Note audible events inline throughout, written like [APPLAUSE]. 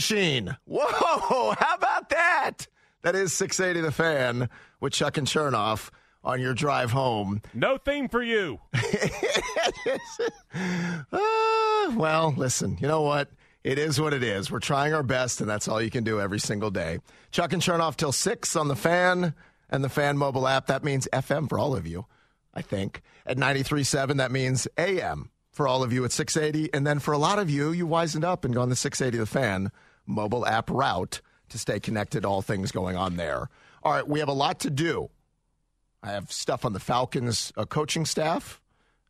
Machine. Whoa, how about that? That is 680 The Fan with Chuck and Chernoff on your drive home. No theme for you. [LAUGHS] [LAUGHS] Uh, well, listen, you know what? It is what it is. We're trying our best, and that's all you can do every single day. Chuck and Chernoff till 6 on the Fan and the Fan mobile app. That means FM for all of you, I think. At 93.7, that means AM for all of you at 680. And then for a lot of you, you wisened up and gone the 680 The Fan mobile app route to stay connected to all things going on there. All right, we have a lot to do. I have stuff on the Falcons uh, coaching staff.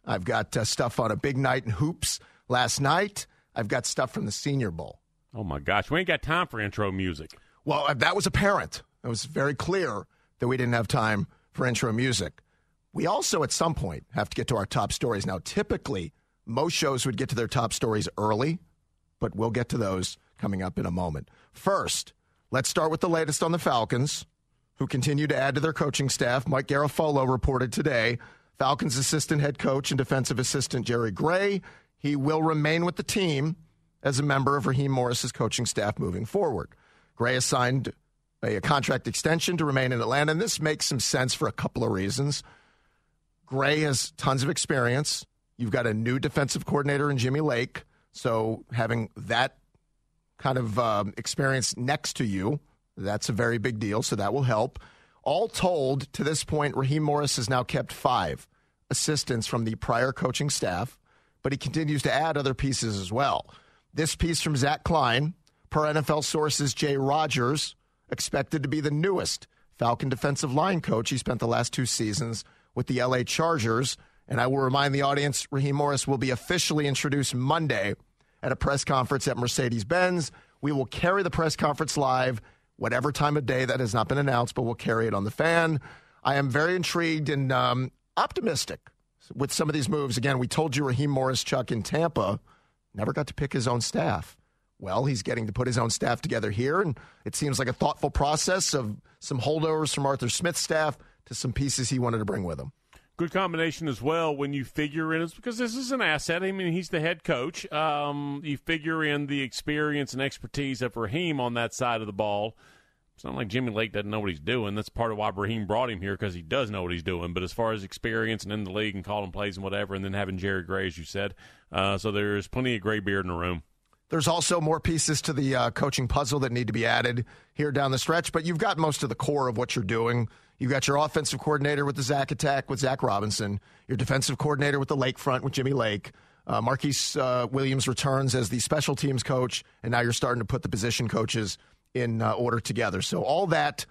I've got uh, stuff on a big night in hoops last night. I've got stuff from the Senior Bowl. Oh my gosh, we ain't got time for intro music. Well, uh, that was apparent. It was very clear that we didn't have time for intro music. We also, at some point, have to get to our top stories. Now, typically, most shows would get to their top stories early, but we'll get to those coming up in a moment. First, let's start with the latest on the Falcons, who continue to add to their coaching staff. Mike Garafolo reported today Falcons assistant head coach and defensive assistant Jerry Gray. He will remain with the team as a member of Raheem Morris's coaching staff moving forward. Gray has signed a, a contract extension to remain in Atlanta, and this makes some sense for a couple of reasons. Gray has tons of experience. You've got a new defensive coordinator in Jimmy Lake, so having that kind of um, experience next to you, that's a very big deal. So that will help. All told, to this point, Raheem Morris has now kept five assistants from the prior coaching staff, but he continues to add other pieces as well. This piece from Zach Klein, per NFL sources, Jay Rodgers, expected to be the newest Falcon defensive line coach. He spent the last two seasons with the LA Chargers. And I will remind the audience Raheem Morris will be officially introduced Monday at a press conference at Mercedes Benz. We will carry the press conference live, whatever time of day that has not been announced, but we'll carry it on the fan. I am very intrigued and um, optimistic with some of these moves. Again, we told you Raheem Morris, Chuck in Tampa, never got to pick his own staff. Well, he's getting to put his own staff together here, and it seems like a thoughtful process of some holdovers from Arthur Smith's staff to some pieces he wanted to bring with him. Good combination as well when you figure in, it's because this is an asset. I mean, he's the head coach. Um, you figure in the experience and expertise of Raheem on that side of the ball. It's not like Jimmy Lake doesn't know what he's doing. That's part of why Raheem brought him here because he does know what he's doing. But as far as experience and in the league and calling plays and whatever, and then having Jerry Gray, as you said, uh, so there's plenty of gray beard in the room. There's also more pieces to the uh, coaching puzzle that need to be added here down the stretch, but you've got most of the core of what you're doing. You've got your offensive coordinator with the Zach attack with Zach Robinson, your defensive coordinator with the Lakefront with Jimmy Lake. Uh, Marquice uh, Williams returns as the special teams coach, and now you're starting to put the position coaches in uh, order together. So all that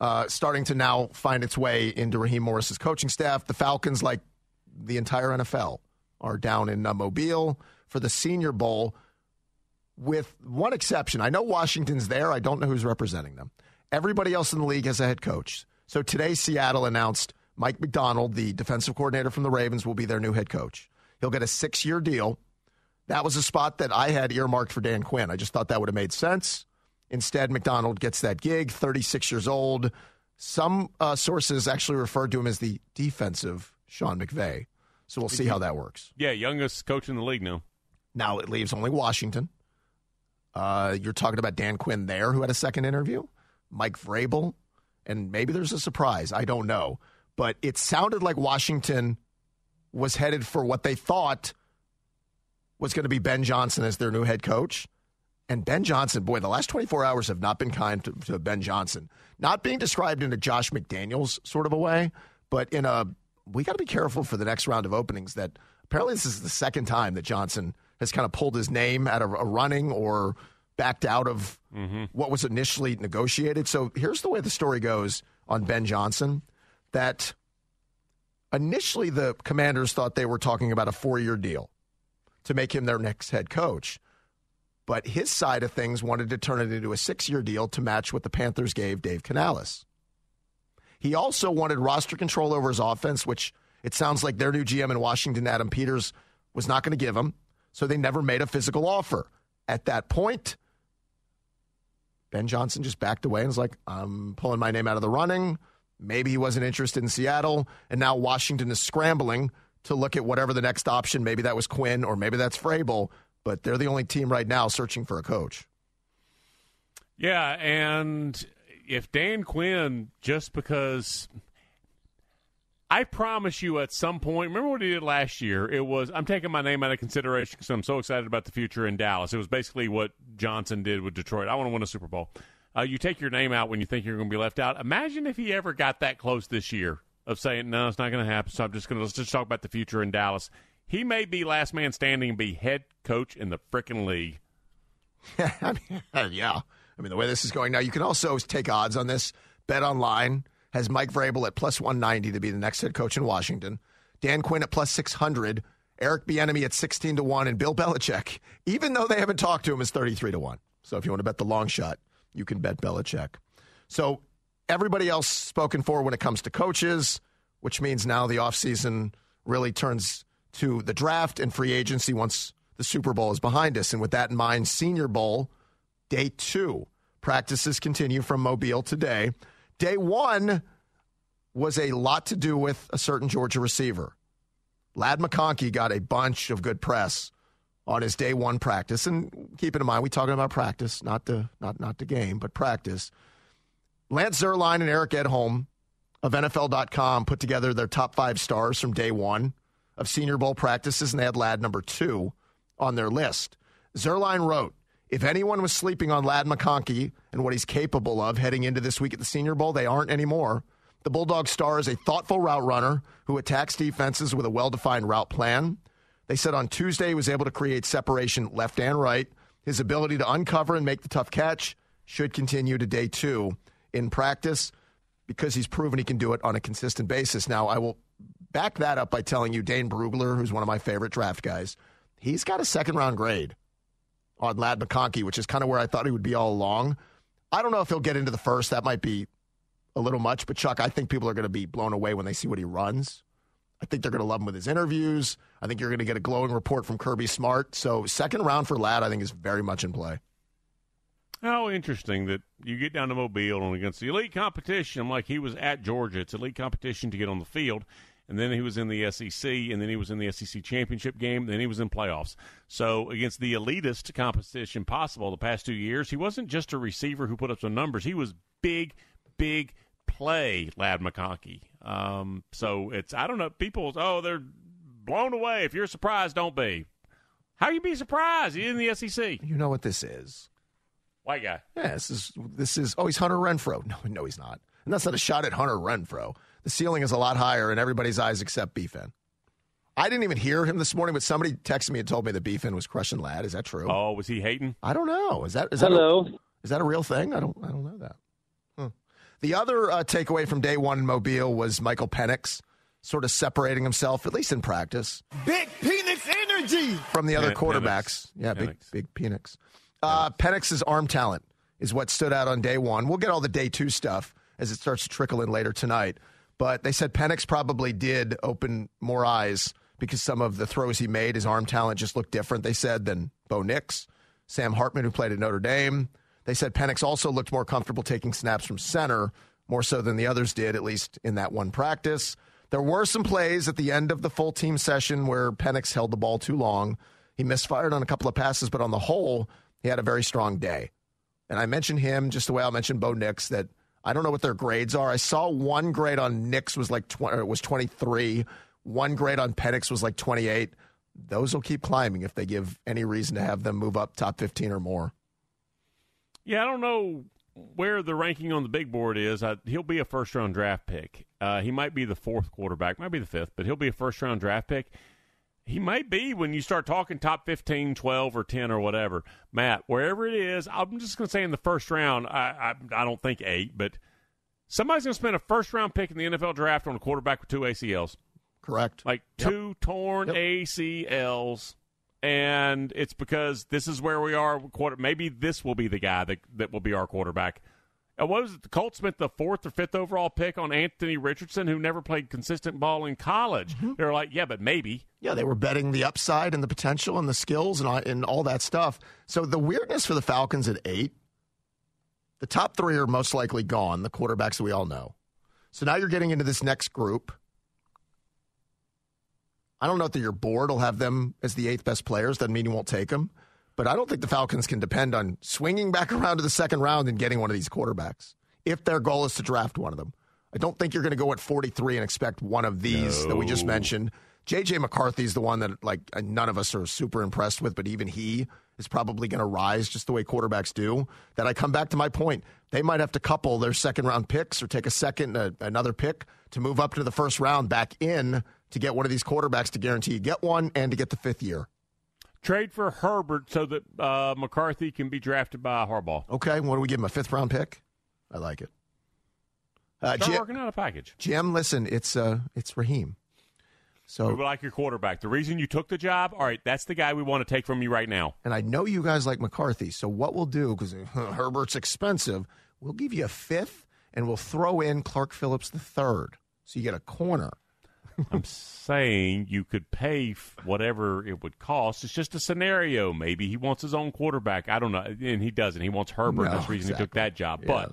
uh, starting to now find its way into Raheem Morris's coaching staff. The Falcons, like the entire NFL, are down in uh, Mobile for the Senior Bowl with one exception. I know Washington's there. I don't know who's representing them. Everybody else in the league has a head coach. So today, Seattle announced Mike Macdonald, the defensive coordinator from the Ravens, will be their new head coach. He'll get a six year deal. That was a spot that I had earmarked for Dan Quinn. I just thought that would have made sense. Instead, Macdonald gets that gig, 36 years old. Some uh, sources actually referred to him as the defensive Sean McVay. So we'll see how that works. Yeah, youngest coach in the league now. Now it leaves only Washington. Uh, you're talking about Dan Quinn there, who had a second interview, Mike Vrabel, and maybe there's a surprise. I don't know. But it sounded like Washington was headed for what they thought was going to be Ben Johnson as their new head coach. And Ben Johnson, boy, the last 24 hours have not been kind to, to Ben Johnson. Not being described in a Josh McDaniels sort of a way, but in a we got to be careful for the next round of openings that apparently this is the second time that Johnson has kind of pulled his name out of a running or backed out of mm-hmm. what was initially negotiated. So here's the way the story goes on Ben Johnson that initially the commanders thought they were talking about a four year deal to make him their next head coach. But his side of things wanted to turn it into a six year deal to match what the Panthers gave Dave Canales. He also wanted roster control over his offense, which it sounds like their new GM in Washington, Adam Peters, was not going to give him. So they never made a physical offer. At that point, Ben Johnson just backed away and was like, I'm pulling my name out of the running. Maybe he wasn't interested in Seattle. And now Washington is scrambling to look at whatever the next option. Maybe that was Quinn or maybe that's Vrabel. But they're the only team right now searching for a coach. Yeah, and if Dan Quinn, just because I promise you at some point, remember what he did last year? It was, I'm taking my name out of consideration because I'm so excited about the future in Dallas. It was basically what Johnson did with Detroit. I want to win a Super Bowl. Uh, you take your name out when you think you're going to be left out. Imagine if he ever got that close this year of saying, no, it's not going to happen. So I'm just going to, let's just talk about the future in Dallas. He may be last man standing and be head coach in the freaking league. [LAUGHS] [LAUGHS] Yeah. I mean, the way this is going now, you can also take odds on this. Bet online has Mike Vrabel at plus 190 to be the next head coach in Washington. Dan Quinn at plus 600. Eric Bieniemy at 16 to 1. And Bill Belichick, even though they haven't talked to him, is 33 to 1. So if you want to bet the long shot, you can bet Belichick. So everybody else spoken for when it comes to coaches, which means now the offseason really turns to the draft and free agency once the Super Bowl is behind us. And with that in mind, Senior Bowl, day two. Practices continue from Mobile today. Day one was a lot to do with a certain Georgia receiver. Ladd McConkey got a bunch of good press on his day one practice. And keep in mind, we're talking about practice, not the not not the game, but practice. Lance Zierlein and Eric Edholm of NFL.com put together their top five stars from day one of Senior Bowl practices, and they had Ladd number two on their list. Zierlein wrote, if anyone was sleeping on Ladd McConkey and what he's capable of heading into this week at the Senior Bowl, they aren't anymore. The Bulldog star is a thoughtful route runner who attacks defenses with a well defined route plan. They said on Tuesday he was able to create separation left and right. His ability to uncover and make the tough catch should continue to day two in practice because he's proven he can do it on a consistent basis. Now, I will back that up by telling you Dane Brugler, who's one of my favorite draft guys, he's got a second round grade on Ladd McConkey, which is kind of where I thought he would be all along. I don't know if he'll get into the first. That might be a little much, but Chuck, I think people are going to be blown away when they see what he runs. I think they're going to love him with his interviews. I think you're going to get a glowing report from Kirby Smart. So, second round for Ladd, I think, is very much in play. How interesting that you get down to Mobile and against the elite competition. Like he was at Georgia, it's elite competition to get on the field, and then he was in the SEC, and then he was in the SEC championship game, then he was in playoffs. So against the elitist competition possible the past two years, he wasn't just a receiver who put up some numbers. He was big, big play, Ladd McConkey. Um, so it's I don't know. People, oh, they're blown away. If you're surprised, don't be. How you be surprised? He's in the SEC. You know what this is. White guy. Yeah, this is this is oh he's Hunter Renfrow. [LAUGHS] No, no, he's not. And that's not a shot at Hunter Renfrow. The ceiling is a lot higher in everybody's eyes except Beefin. I didn't even hear him this morning, but somebody texted me and told me that Beefin was crushing Ladd. Is that true? Oh, was he hating? I don't know. Is that is that Hello. A, is that a real thing? I don't I don't know that. Huh. The other uh, takeaway from day one in Mobile was Michael Penix sort of separating himself, at least in practice, Big penis energy. from the other Pen- quarterbacks. Penix. Yeah, big Penix. big Penix. Uh, Penix's arm talent is what stood out on day one. We'll get all the day two stuff as it starts to trickle in later tonight. But they said Penix probably did open more eyes because some of the throws he made, his arm talent just looked different, they said, than Bo Nix, Sam Hartman, who played at Notre Dame. They said Penix also looked more comfortable taking snaps from center, more so than the others did, at least in that one practice. There were some plays at the end of the full team session where Penix held the ball too long. He misfired on a couple of passes, but on the whole, he had a very strong day. And I mentioned him just the way I mentioned Bo Nix that I don't know what their grades are. I saw one grade on Nix was like 20, was 23. One grade on Penix was like 28. Those will keep climbing if they give any reason to have them move up top 15 or more. Yeah, I don't know where the ranking on the big board is. I, he'll be a first round draft pick. Uh, he might be the fourth quarterback, might be the fifth, but he'll be a first round draft pick. He might be when you start talking top 15, 12, or 10 or whatever. Matt, wherever it is, I'm just going to say in the first round, I, I, I don't think eight, but somebody's going to spend a first round pick in the NFL draft on a quarterback with two ACLs. Correct. Like Yep. two torn Yep. ACLs. And it's because this is where we are. Quarter, maybe this will be the guy that, that will be our quarterback. And what was it? The Colts spent the fourth or fifth overall pick on Anthony Richardson, who never played consistent ball in college. Mm-hmm. They were like, yeah, but maybe. Yeah, they were betting the upside and the potential and the skills and all, and all that stuff. So the weirdness for the Falcons at eight, the top three are most likely gone, the quarterbacks that we all know. So now you're getting into this next group. I don't know that your board will have them as the eighth best players. Doesn't mean you won't take them. But I don't think the Falcons can depend on swinging back [LAUGHS] around to the second round and getting one of these quarterbacks if their goal is to draft one of them. I don't think you're going to go at 43 and expect one of these that we just mentioned. JJ McCarthy is the one that like none of us are super impressed with, but even he is probably going to rise just the way quarterbacks do. That I come back to my point. They might have to couple their second round picks or take a second uh, another pick to move up to the first round back in to get one of these quarterbacks to guarantee you get one and to get the fifth year. Trade for Herbert so that uh, McCarthy can be drafted by Harbaugh. Okay, what do we give him? A fifth round pick? I like it. Uh, Start Jim, working out a package. Jim, listen, it's uh, it's Raheem. So we like your quarterback. The reason you took the job, all right, that's the guy we want to take from you right now. and I know you guys like McCarthy. So what we'll do because [LAUGHS] Herbert's expensive, we'll give you a fifth, and we'll throw in Clark Phillips the third, so you get a corner. I'm saying you could pay f- whatever it would cost. It's just a scenario. Maybe he wants his own quarterback. I don't know. And he doesn't. He wants Herbert. No, That's the reason he took that job. But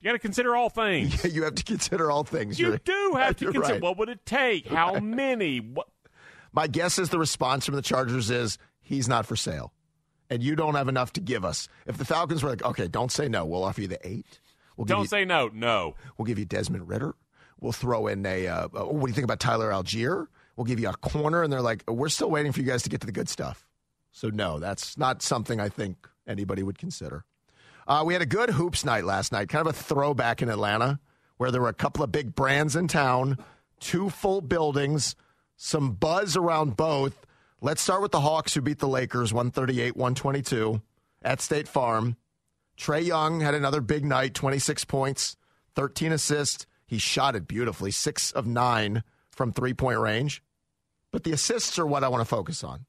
you got to consider all things. [LAUGHS] Yeah, you have to consider all things. you You're- do [LAUGHS] have to consider right. what would it take? How many? What? My guess is the response from the Chargers is he's not for sale, and you don't have enough to give us. If the Falcons were like, okay, don't say no, we'll offer you the eight. We'll give Don't you, say no. No. We'll give you Desmond Ridder. We'll throw in a. Uh, uh, what do you think about Tyler Allgeier? We'll give you a corner, and they're like, we're still waiting for you guys to get to the good stuff. So no, that's not something I think anybody would consider. Uh, we had a good hoops night last night, kind of a throwback in Atlanta, where there were a couple of big brands in town, two full buildings, some buzz around both. Let's start with the Hawks, who beat the Lakers 138 122 at State Farm. Trae Young had another big night, 26 points, 13 assists. He shot it beautifully, six of nine from three point range. But the assists are what I want to focus on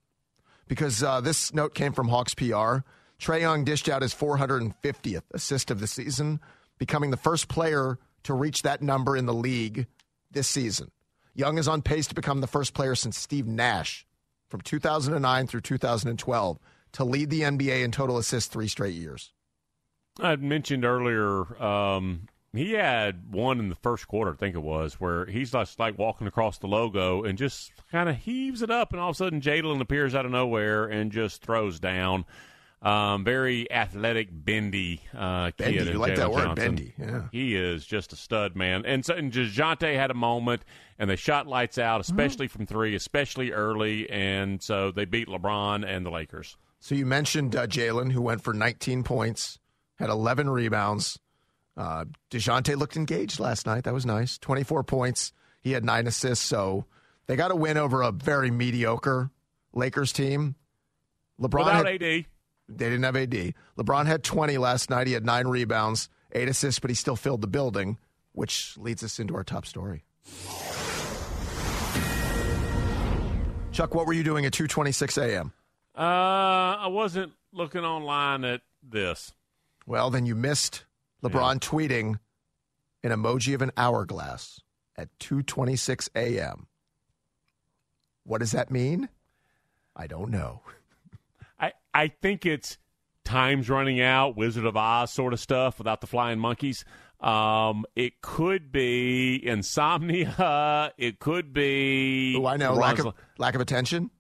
because uh, this note came from Hawks PR. Trae Young dished out his 450th assist of the season, becoming the first player to reach that number in the league this season. Young is on pace to become the first player since Steve Nash from 2009 through 2012 to lead the NBA in total assists three straight years. I had mentioned earlier, um, he had one in the first quarter, I think it was, where he's just like walking across the logo and just kind of heaves it up, and all of a sudden Jalen appears out of nowhere and just throws down. Um, very athletic, bendy uh, kid. Bendy, in you like that word, Johnson. bendy, yeah. He is just a stud, man. And so and had a moment, and they shot lights out, Mm-hmm. especially from three, especially early, and so they beat LeBron and the Lakers. So you mentioned uh, Jalen, who went for 19 points, had 11 rebounds. Uh, DeJounte looked engaged last night. That was nice. 24 points. He had nine assists. So they got a win over a very mediocre Lakers team. LeBron Without had- AD, they didn't have AD. LeBron had 20 last night. He had nine rebounds, eight assists, but he still filled the building, which leads us into our top story. Chuck, what were you doing at 2:26 a.m.? uh, I wasn't looking online at this. Well, then you missed LeBron tweeting an emoji of an hourglass at 2:26 a.m. What does that mean? I don't know. [LAUGHS] I, I think it's time's running out, Wizard of Oz sort of stuff without the flying monkeys. Um, it could be insomnia. [LAUGHS] It could be. Oh, I know lack of lack of attention.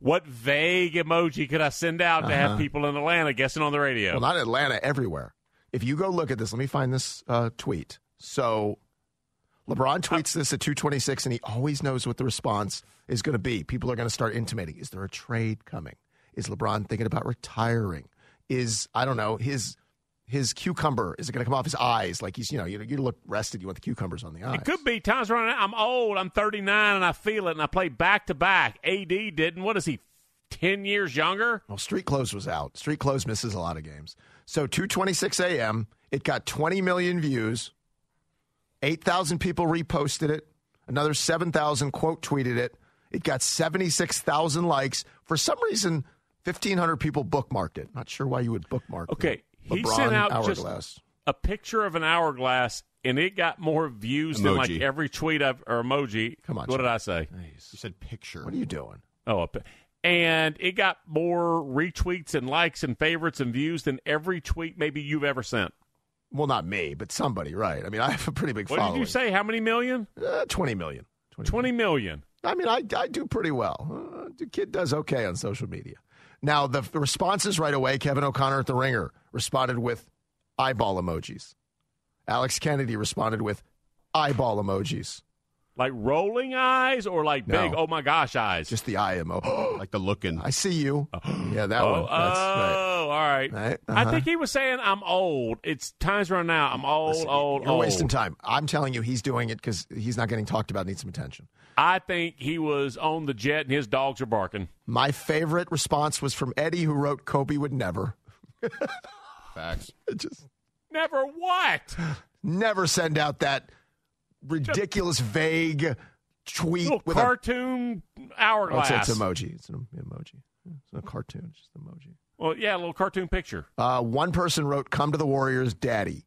What vague emoji could I send out to have people in Atlanta guessing on the radio? Uh-huh. Well, not Atlanta, everywhere. If you go look at this, let me find this uh, tweet. So LeBron tweets this at 226, and he always knows what the response is going to be. People are going to start intimating Is there a trade coming? Is LeBron thinking about retiring? is I don't know his his cucumber is it going to come off his eyes like he's you know you you look rested you want the cucumbers on the eyes. It could be times running out. I'm old. I'm 39 and I feel it. And I play back to back. AD didn't. What is he? 10 years younger? Well, Street Clothes was out. Street Clothes misses a lot of games. So 2:26 a.m. It got 20 million views. 8,000 people reposted it. Another 7,000 quote tweeted it. It got 76,000 likes. For some reason, 1,500 people bookmarked it. Not sure why you would bookmark. It. Okay. He sent out hourglass. just a picture of an hourglass and it got more views than like every tweet I've, or emoji. Come on, What did I say? You said picture. What are you doing? Oh, a pi- and it got more retweets and likes and favorites and views than every tweet maybe you've ever sent. Well, not me, but somebody, right? I mean, I have a pretty big What following. did you say? How many million? Uh, 20 million. 20 20 million. I mean, I, I do pretty well. Uh, the kid does okay on social media. Now, the, the responses right away Kevin O'Connor at The Ringer responded with eyeball emojis. Alex Kennedy responded with eyeball emojis. Like rolling eyes or like No. big, oh my gosh, eyes? Just the IMO. [GASPS] like the looking. I see you. [GASPS] Yeah, that oh, one. That's right. oh, all right. Right, I uh-huh. think he was saying I'm old. It's time's run out. I'm old, Listen, old, You're old. wasting time. I'm telling you, he's doing it because he's not getting talked about. Needs some attention. I think he was on the jet and his dogs are barking. My favorite response was from Eddie, who wrote Kobe would never. Facts. [LAUGHS] Just Never what? [GASPS] never send out that ridiculous, vague tweet Little with a cartoon Oh, it's, hourglass. it's emoji. It's an emoji. It's not a cartoon. It's just an emoji. well, yeah, a little cartoon picture. Uh, one person wrote, "Come to the Warriors, Daddy."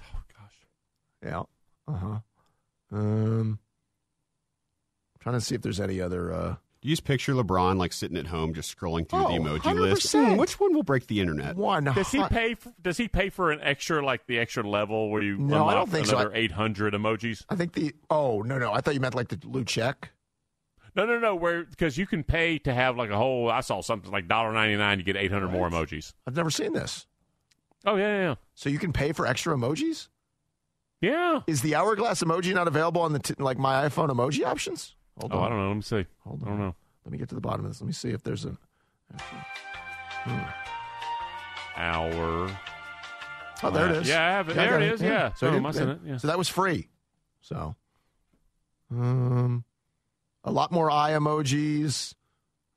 Oh gosh. Yeah. Uh huh. Um. Trying to see if there's any other. Uh, you just picture LeBron like sitting at home just scrolling through Oh, the emoji list? 100%. Hmm, which one will break the internet? one. Does he pay? For, does he pay for an extra, like the extra level where you No, I unlock don't think so. another eight hundred emojis? I think the. Oh no no! I thought you meant like the blue check. No, no, no. Where because you can pay to have like a whole. I saw something like dollar ninety nine. You get eight hundred more emojis. I've never seen this. Oh yeah, yeah, So you can pay for extra emojis. yeah. yeah. Is the hourglass emoji not available on the t- like my iPhone emoji options? Hold Oh, on. I don't know. Let me see. Hold I on. don't know. Let me get to the bottom of this. Let me see if there's a. Hour. Oh, there it Uh, yeah, I have it. I There got it is, yeah. So, Oh, you- am I seeing it? Yeah. so that was free. So, um, a lot more eye emojis.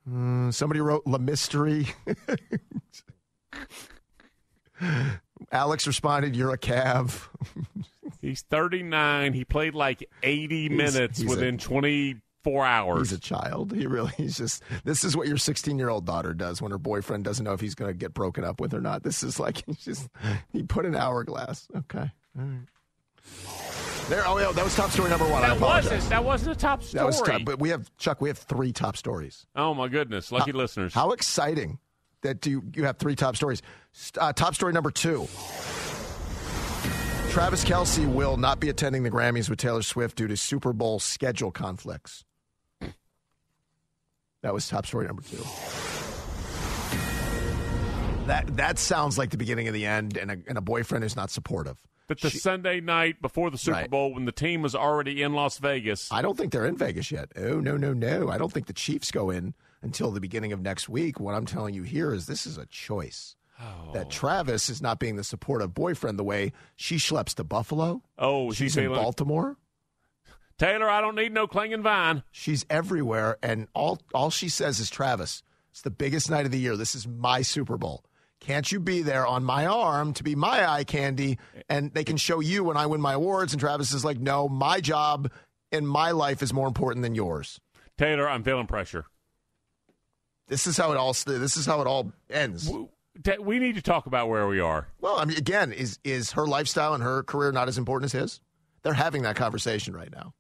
Uh, somebody wrote La Mystery. [LAUGHS] Alex responded, "You're a cav." [LAUGHS] He's thirty nine. He played like eighty minutes he's a- within twenty four hours. He's a child. He really. He's just. This is what your 16 year old daughter does when her boyfriend doesn't know if he's going to get broken up with or not. This is like [LAUGHS] he's just. He put an hourglass. Okay. All right. There. Oh yeah, that was top story number one. That wasn't. That wasn't a top story. That was tough. But we have Chuck. We have three top stories. oh my goodness, lucky listeners. How exciting that you you have three top stories. Uh, top story number two. Travis Kelce will not be attending the Grammys with Taylor Swift due to Super Bowl schedule conflicts. That was top story number two. That that sounds like the beginning of the end, and a, and a boyfriend who's not supportive. But the Sunday night before the Super Right. Bowl, when the team was already in Las Vegas, I don't think they're in Vegas yet. Oh no, no, no! I don't think the Chiefs go in until the beginning of next week. What I'm telling you here is this is a choice. Oh. That Travis is not being the supportive boyfriend the way she schleps to Buffalo. oh, She's in Baltimore. Taylor. I don't need no clinging vine. She's everywhere, and all all she says is Travis. It's the biggest night of the year. This is my Super Bowl. Can't you be there on my arm to be my eye candy, and they can show you when I win my awards? And Travis is like, no, my job in my life is more important than yours. Taylor, I'm feeling pressure. This is how it all. This is how it all ends. Ta- We need to talk about where we are. Well, I mean, again, is is her lifestyle and her career not as important as his? They're having that conversation right now.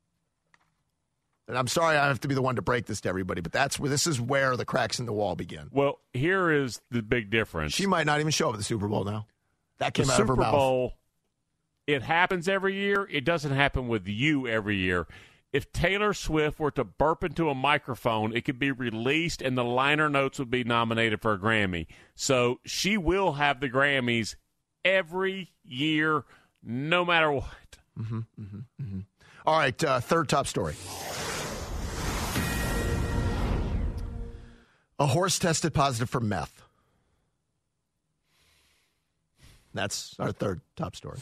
And I'm sorry I have to be the one to break this to everybody, but that's where this is where the cracks in the wall begin. Well, here is the big difference. She might not even show up at the Super Bowl now. That the came out Super of her mouth. Bowl, it happens every year. It doesn't happen with you every year. If Taylor Swift were to burp into a microphone, it could be released and the liner notes would be nominated for a Grammy. So she will have the Grammys every year, no matter what. Mm-hmm, mm-hmm, mm-hmm. All right, uh, third top story. A horse tested positive for meth. That's our third top story.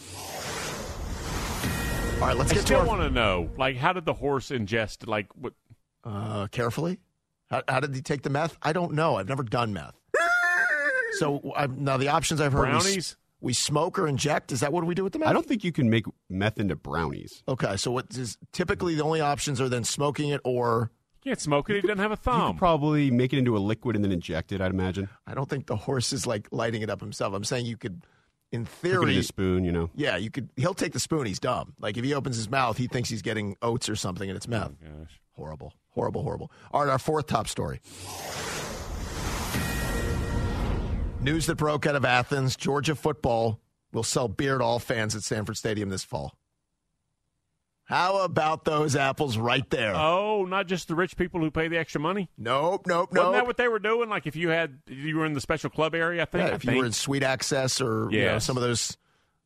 All right, let's I get to it. I still our want to know, like, how did the horse ingest? Like, what? uh, carefully. How, how did he take the meth? I don't know. I've never done meth. So i now the options I've heard: we Brownies? we, smoke or inject. Is that what we do with the meth? I don't think you can make meth into brownies. Okay, so what is typically the only options are then smoking it or You can't smoke it. He doesn't have a You thumb. could probably make it into a liquid and then inject it. I'd imagine. I don't think the horse is like lighting it up himself. I'm saying you could, in Cook it in theory, a spoon, you know. yeah, you could. He'll take the spoon. He's dumb. Like if he opens his mouth, he thinks he's getting oats or something, in it's meth. Oh, gosh. Horrible, horrible, horrible. All right, our fourth top story. News that broke out of Athens: Georgia football will sell beer to all fans at Sanford Stadium this fall. How about those apples right there? Oh, not just the rich people who pay the extra money. nope, nope, nope. Wasn't that what they were doing? Like if you had, you were in the special club area. I think. Yeah, I if you were in Suite Access or you know, some of those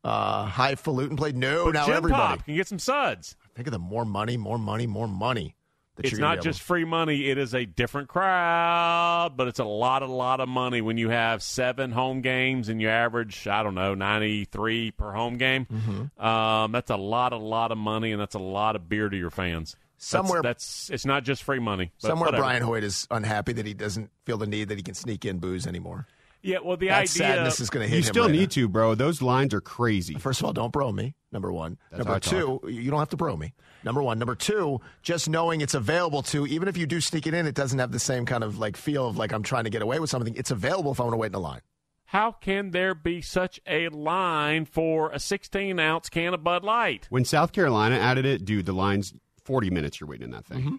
uh, highfalutin play. No, But now Gym everybody. Pop can get some suds. Think of the more money, more money, more money. It's not just free money. It is a different crowd, but it's a lot, a lot of money when you have seven home games and you average, I don't know, ninety three per home game. Mm-hmm. Um, that's a lot, a lot of money, and that's a lot of beer to your fans. That's- Somewhere- that's, it's not just free money. somewhere. whatever. Brian Hoyt is unhappy that he doesn't feel the need that he can sneak in booze anymore. Yeah, well, the That idea. sadness is going to hit You him. still right need to, bro. Those lines are crazy. First of all, don't bro me. Number one. That's number how I two, you don't have to bro me. Number one. Number two, just knowing it's available to, even if you do sneak it in, it doesn't have the same kind of like feel of like I'm trying to get away with something. It's available if I want to wait in a line. How can there be such a line for a 16 ounce can of Bud Light? When South Carolina added it, dude, the line's 40 minutes you're waiting in that thing. Mm-hmm.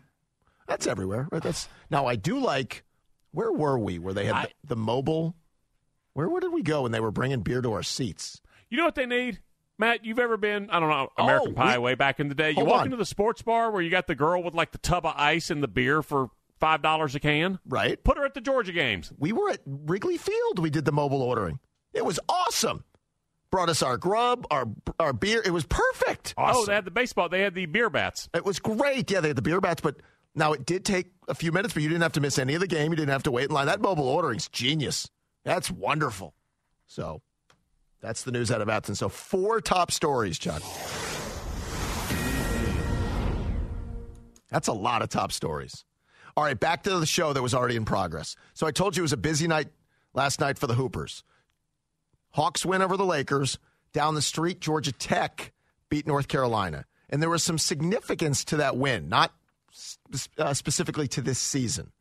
That's everywhere. Right? That's now. I do like. Where were we? Where they had I- the, the mobile. Where where did we go when they were bringing beer to our seats? You know what they need? Matt, you've ever been, I don't know, American Oh, Pie we- way back in the day? You walk on. into the sports bar where you got the girl with like the tub of ice and the beer for $5 a can? Right. Put her at the Georgia games. We were at Wrigley Field. We did the mobile ordering. It was awesome. Brought us our grub, our our beer. It was perfect. Oh, they had the baseball, they had the beer bats. It was great. Yeah, they had the beer bats, but now it did take a few minutes, but you didn't have to miss any of the game. You didn't have to wait in line. That mobile ordering's genius. That's wonderful. So that's the news out of Athens. So four top stories, Chuck. That's a lot of top stories. All right, back to the show that was already in progress. So I told you it was a busy night last night for the Hoopers. Hawks win over the Lakers. Down the street, Georgia Tech beat North Carolina. And there was some significance to that win, not uh, specifically to this season.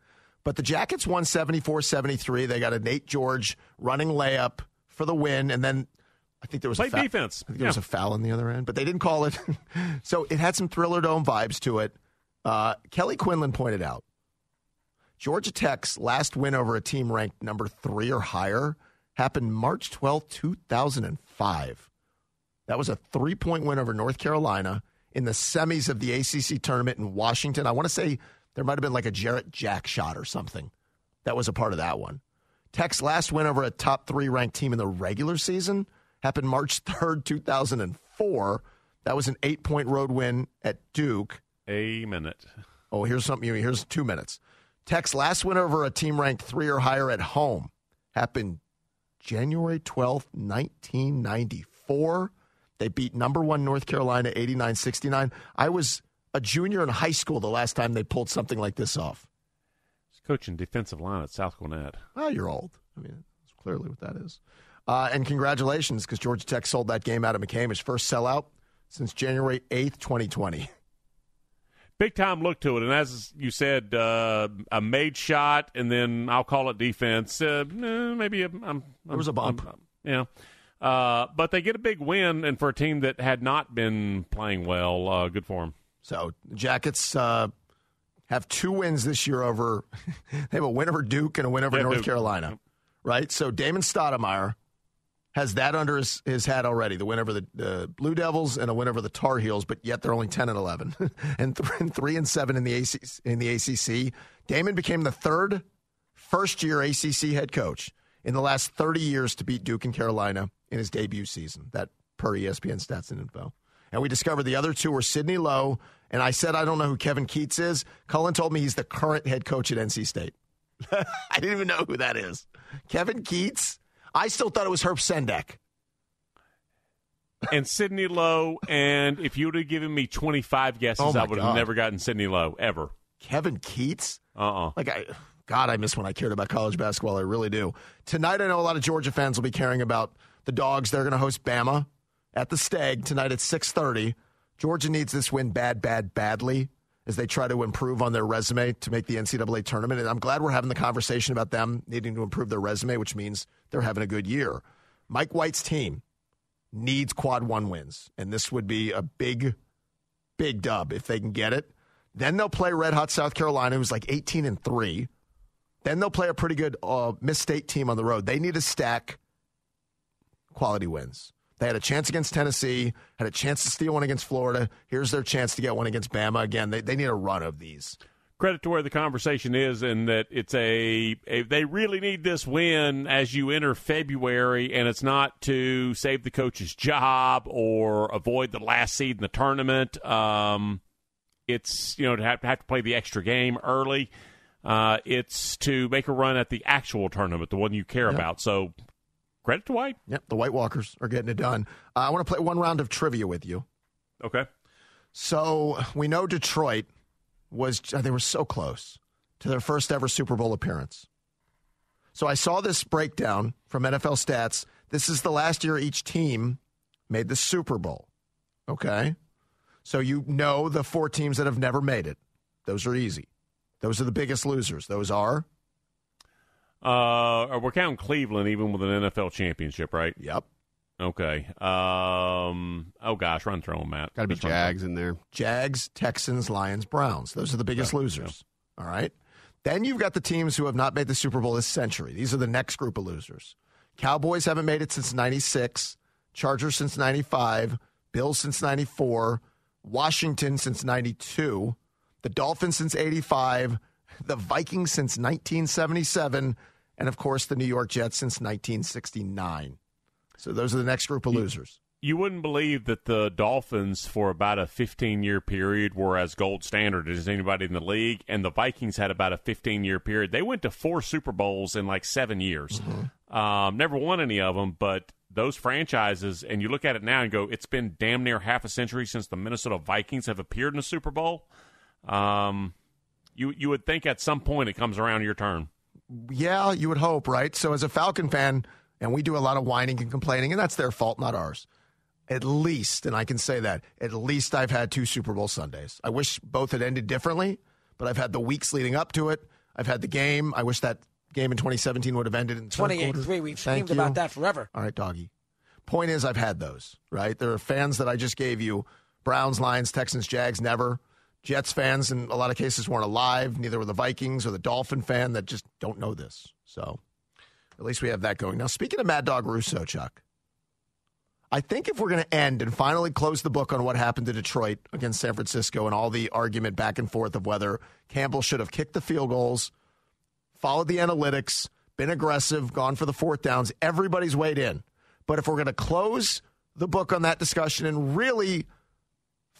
But the Jackets won 74 73. They got a Nate George running layup for the win. And then I think there was a foul. defense. I think there was a foul on the other end, but they didn't call it. [LAUGHS] so it had some Thriller Dome vibes to it. Uh, Kelly Quinlan pointed out Georgia Tech's last win over a team ranked number three or higher happened March 12, 2005. That was a three point win over North Carolina in the semis of the ACC tournament in Washington. I want to say there might have been like a Jarrett Jack shot or something. That was a part of that one. Tech's last win over a top three ranked team in the regular season happened March 3rd, 2004. That was an eight point road win at Duke. A minute. Oh, here's something. Here's two minutes. Tech's last win over a team ranked three or higher at home happened January 12th, 1994. They beat number one North Carolina 89 69. I was a junior in high school the last time they pulled something like this off. He's coaching defensive line at South Gwinnett. Well, you're old. I mean, that's clearly what that is. Uh, and congratulations, because Georgia Tech sold that game out at McCamish. First sellout since January 8th, 2020. Big time look to it, and as you said, uh, a made shot, and then I'll call it defense. Uh, maybe a, I'm, There was a bump. I'm- yeah, uh, but they get a big win, and for a team that had not been playing well, uh, good for them. So Jackets uh, have two wins this year over. [LAUGHS] they have a win over Duke and a win over Yeah, North Duke. Carolina, right? So Damon Stoudamire has that under his, his hat already. The win over the, the Blue Devils and a win over the Tar Heels, but yet they're only ten and eleven, [LAUGHS] and three and three and seven in the ACC, in the ACC. Damon became the third first year ACC head coach in the last 30 years to beat Duke and Carolina in his debut season. That per ESPN stats and info. And we discovered the other two were Sidney Lowe, and I said I don't know who Kevin Keatts is. Cullen told me he's the current head coach at NC State. [LAUGHS] I didn't even know who that is. Kevin Keatts? I still thought it was Herb Sendek. and Sidney Lowe. And if you would have given me 25 guesses, Oh, I would have never gotten Sidney Lowe ever. Kevin Keatts? Uh uh Like I, God, I miss when I cared about college basketball. I really do. Tonight, I know a lot of Georgia fans will be caring about the Dogs. They're going to host Bama at the Stag tonight at six thirty. Georgia needs this win bad, bad, badly as they try to improve on their resume to make the NCAA tournament. And I'm glad we're having the conversation about them needing to improve their resume, which means they're having a good year. Mike White's team needs quad one wins, and this would be a big, big dub if they can get it. Then they'll play Red Hot South Carolina, who's like 18 and three. Then they'll play a pretty good uh, Miss State team on the road. They need to stack quality wins. They had a chance against Tennessee, had a chance to steal one against Florida. Here's their chance to get one against Bama. Again, they, they need a run of these. credit to where the conversation is and that it's a, a they really need this win as you enter February and it's not to save the coach's job or avoid the last seed in the tournament. Um, it's you know to have, have to play the extra game early. Uh, it's to make a run at the actual tournament, the one you care about. So credit to White. Yep, the White Walkers are getting it done. Uh, I want to play one round of trivia with you. Okay. So we know Detroit was they were so close to their first ever Super Bowl appearance. So I saw this breakdown from NFL Stats. This is the last year each team made the Super Bowl. Okay? So you know the four teams that have never made it. Those are easy. Those are the biggest losers. Those are Uh, we're counting Cleveland even with an NFL championship, right? Yep. Okay. Um. Oh gosh, run through them, Matt. Got to be Just run through 'em. Jags in there. Jags, Texans, Lions, Browns. Those are the biggest losers. All right. Then you've got the teams who have not made the Super Bowl this century. These are the next group of losers. Cowboys haven't made it since 96, Chargers since 95, Bills since 94, Washington since 92, the Dolphins since 85, the Vikings since 1977, and of course the New York Jets since 1969. So those are the next group of losers. You wouldn't believe that the Dolphins, for about a 15 year period, were as gold standard as anybody in the league, and the Vikings had about a 15 year period. They went to four Super Bowls in like seven years. Um, never won any of them, but those franchises, and you look at it now and go, it's been damn near half a century since the Minnesota Vikings have appeared in a Super Bowl. Um, you you would think at some point it comes around your turn. Yeah, you would hope, right? So, as a Falcon fan, and we do a lot of whining and complaining, and that's their fault, not ours. At least, and I can say that, at least I've had two Super Bowl Sundays. I wish both had ended differently, but I've had the weeks leading up to it. I've had the game. I wish that game in 2017 would have ended in the third 28 quarter. 3. We've Thank screamed you. about that forever. All right, doggy. Point is, I've had those, right? There are fans that I just gave you Browns, Lions, Texans, Jags, never. Jets fans, in a lot of cases, weren't alive. Neither were the Vikings or the Dolphin fan that just don't know this. So at least we have that going. Now, speaking of Mad Dog Russo, Chuck, I think if we're going to end and finally close the book on what happened to Detroit against San Francisco and all the argument back and forth of whether Campbell should have kicked the field goals, followed the analytics, been aggressive, gone for the fourth downs, everybody's weighed in. But if we're going to close the book on that discussion and really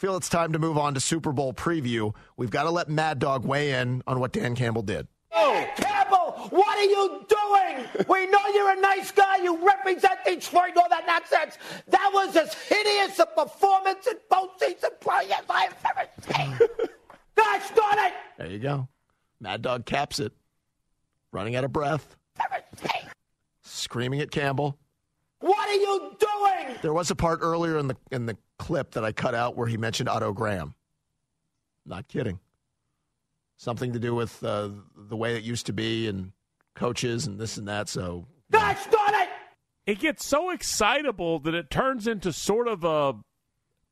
feel it's time to move on to Super Bowl preview, we've got to let Mad Dog weigh in on what Dan Campbell did. Oh, Campbell, what are you doing? We know you're a nice guy. You represent Detroit, all that nonsense. That was as hideous a performance in postseason play as I've ever seen. [LAUGHS] Gosh darn it! There you go. Mad Dog caps it, running out of breath, screaming at Campbell. What are you doing? There was a part earlier in the in the clip that I cut out where he mentioned Otto Graham. Not kidding. Something to do with uh, the way it used to be and coaches and this and that. So Gosh darn it! It gets so excitable that it turns into sort of a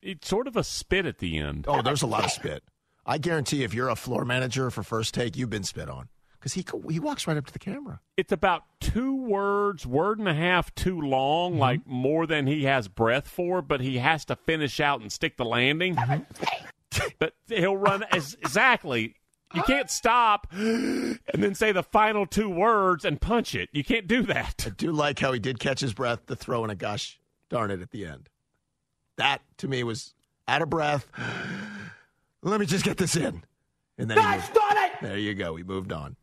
it's sort of a spit at the end. Oh, there's a lot of spit. I guarantee if you're a floor manager for first take, you've been spit on because he he walks right up to the camera. it's about two words, word and a half too long, mm-hmm. like more than he has breath for, but he has to finish out and stick the landing. Mm-hmm. but he'll run as exactly. You can't stop and then say the final two words and punch it. You can't do that. I do like how he did catch his breath to throw in a gosh darn it at the end. That to me was out of breath. Let me just get this in, and then he Gosh darn it! there you go. He moved on.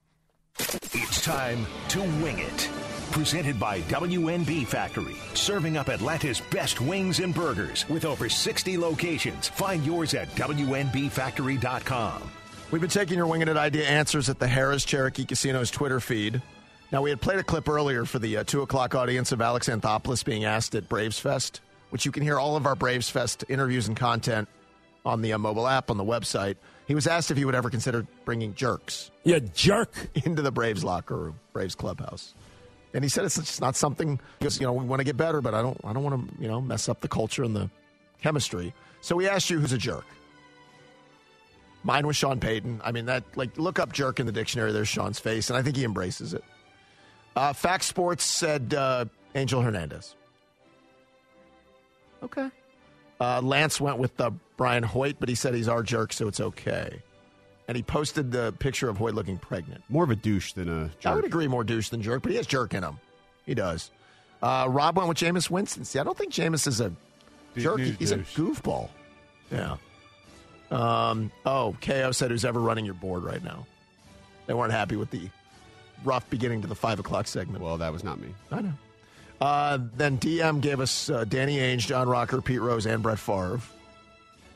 It's time to wing it. Presented by WNB Factory, serving up Atlanta's best wings and burgers with over 60 locations. Find yours at WNBFactory.com. We've been taking your Winging It Idea answers at the Harrah's Cherokee Casino's Twitter feed. Now, we had played a clip earlier for the uh, 2 o'clock audience of Alex Anthopoulos being asked at Braves Fest, which you can hear all of our Braves Fest interviews and content on the uh, mobile app on the website. He was asked if he would ever consider bringing jerks Yeah, jerk. [LAUGHS] into the Braves locker room, Braves clubhouse. And he said it's just not something because you know we want to get better, but I don't I don't want to you know mess up the culture and the chemistry. So we asked you who's a jerk. Mine was Sean Payton. I mean that like look up jerk in the dictionary. There's Sean's face, and I think he embraces it. Uh, Fact Sports said uh, Angel Hernandez. Okay. Uh, Lance went with uh, Brian Hoyt, but he said he's our jerk, so it's okay. And he posted the picture of Hoyt looking pregnant. More of a douche than a jerk. I would agree more douche than jerk, but he has jerk in him. He does. Uh, Rob went with Jameis Winston. See, I don't think Jameis is a jerk. dude, He's a goofball. Yeah. Um, oh, KO said who's ever running your board right now. They weren't happy with the rough beginning to the five o'clock segment. Well, that was not me. I know. Uh, then DM gave us uh, Danny Ainge, John Rocker, Pete Rose, and Brett Favre.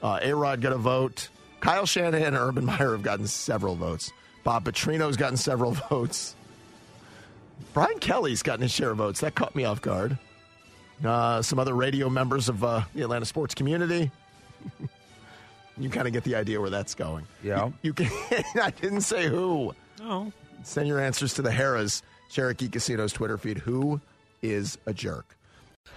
Uh, A Rod got a vote. Kyle Shanahan and Urban Meyer have gotten several votes. Bob Petrino's gotten several [LAUGHS] votes. Brian Kelly's gotten his share of votes. That caught me off guard. Uh, some other radio members of uh, the Atlanta sports community. [LAUGHS] you kind of get the idea where that's going. Yeah. You, you can. [LAUGHS] I didn't say who. Oh, Send your answers to the Harrah's Cherokee Casino's Twitter feed. Who is a jerk?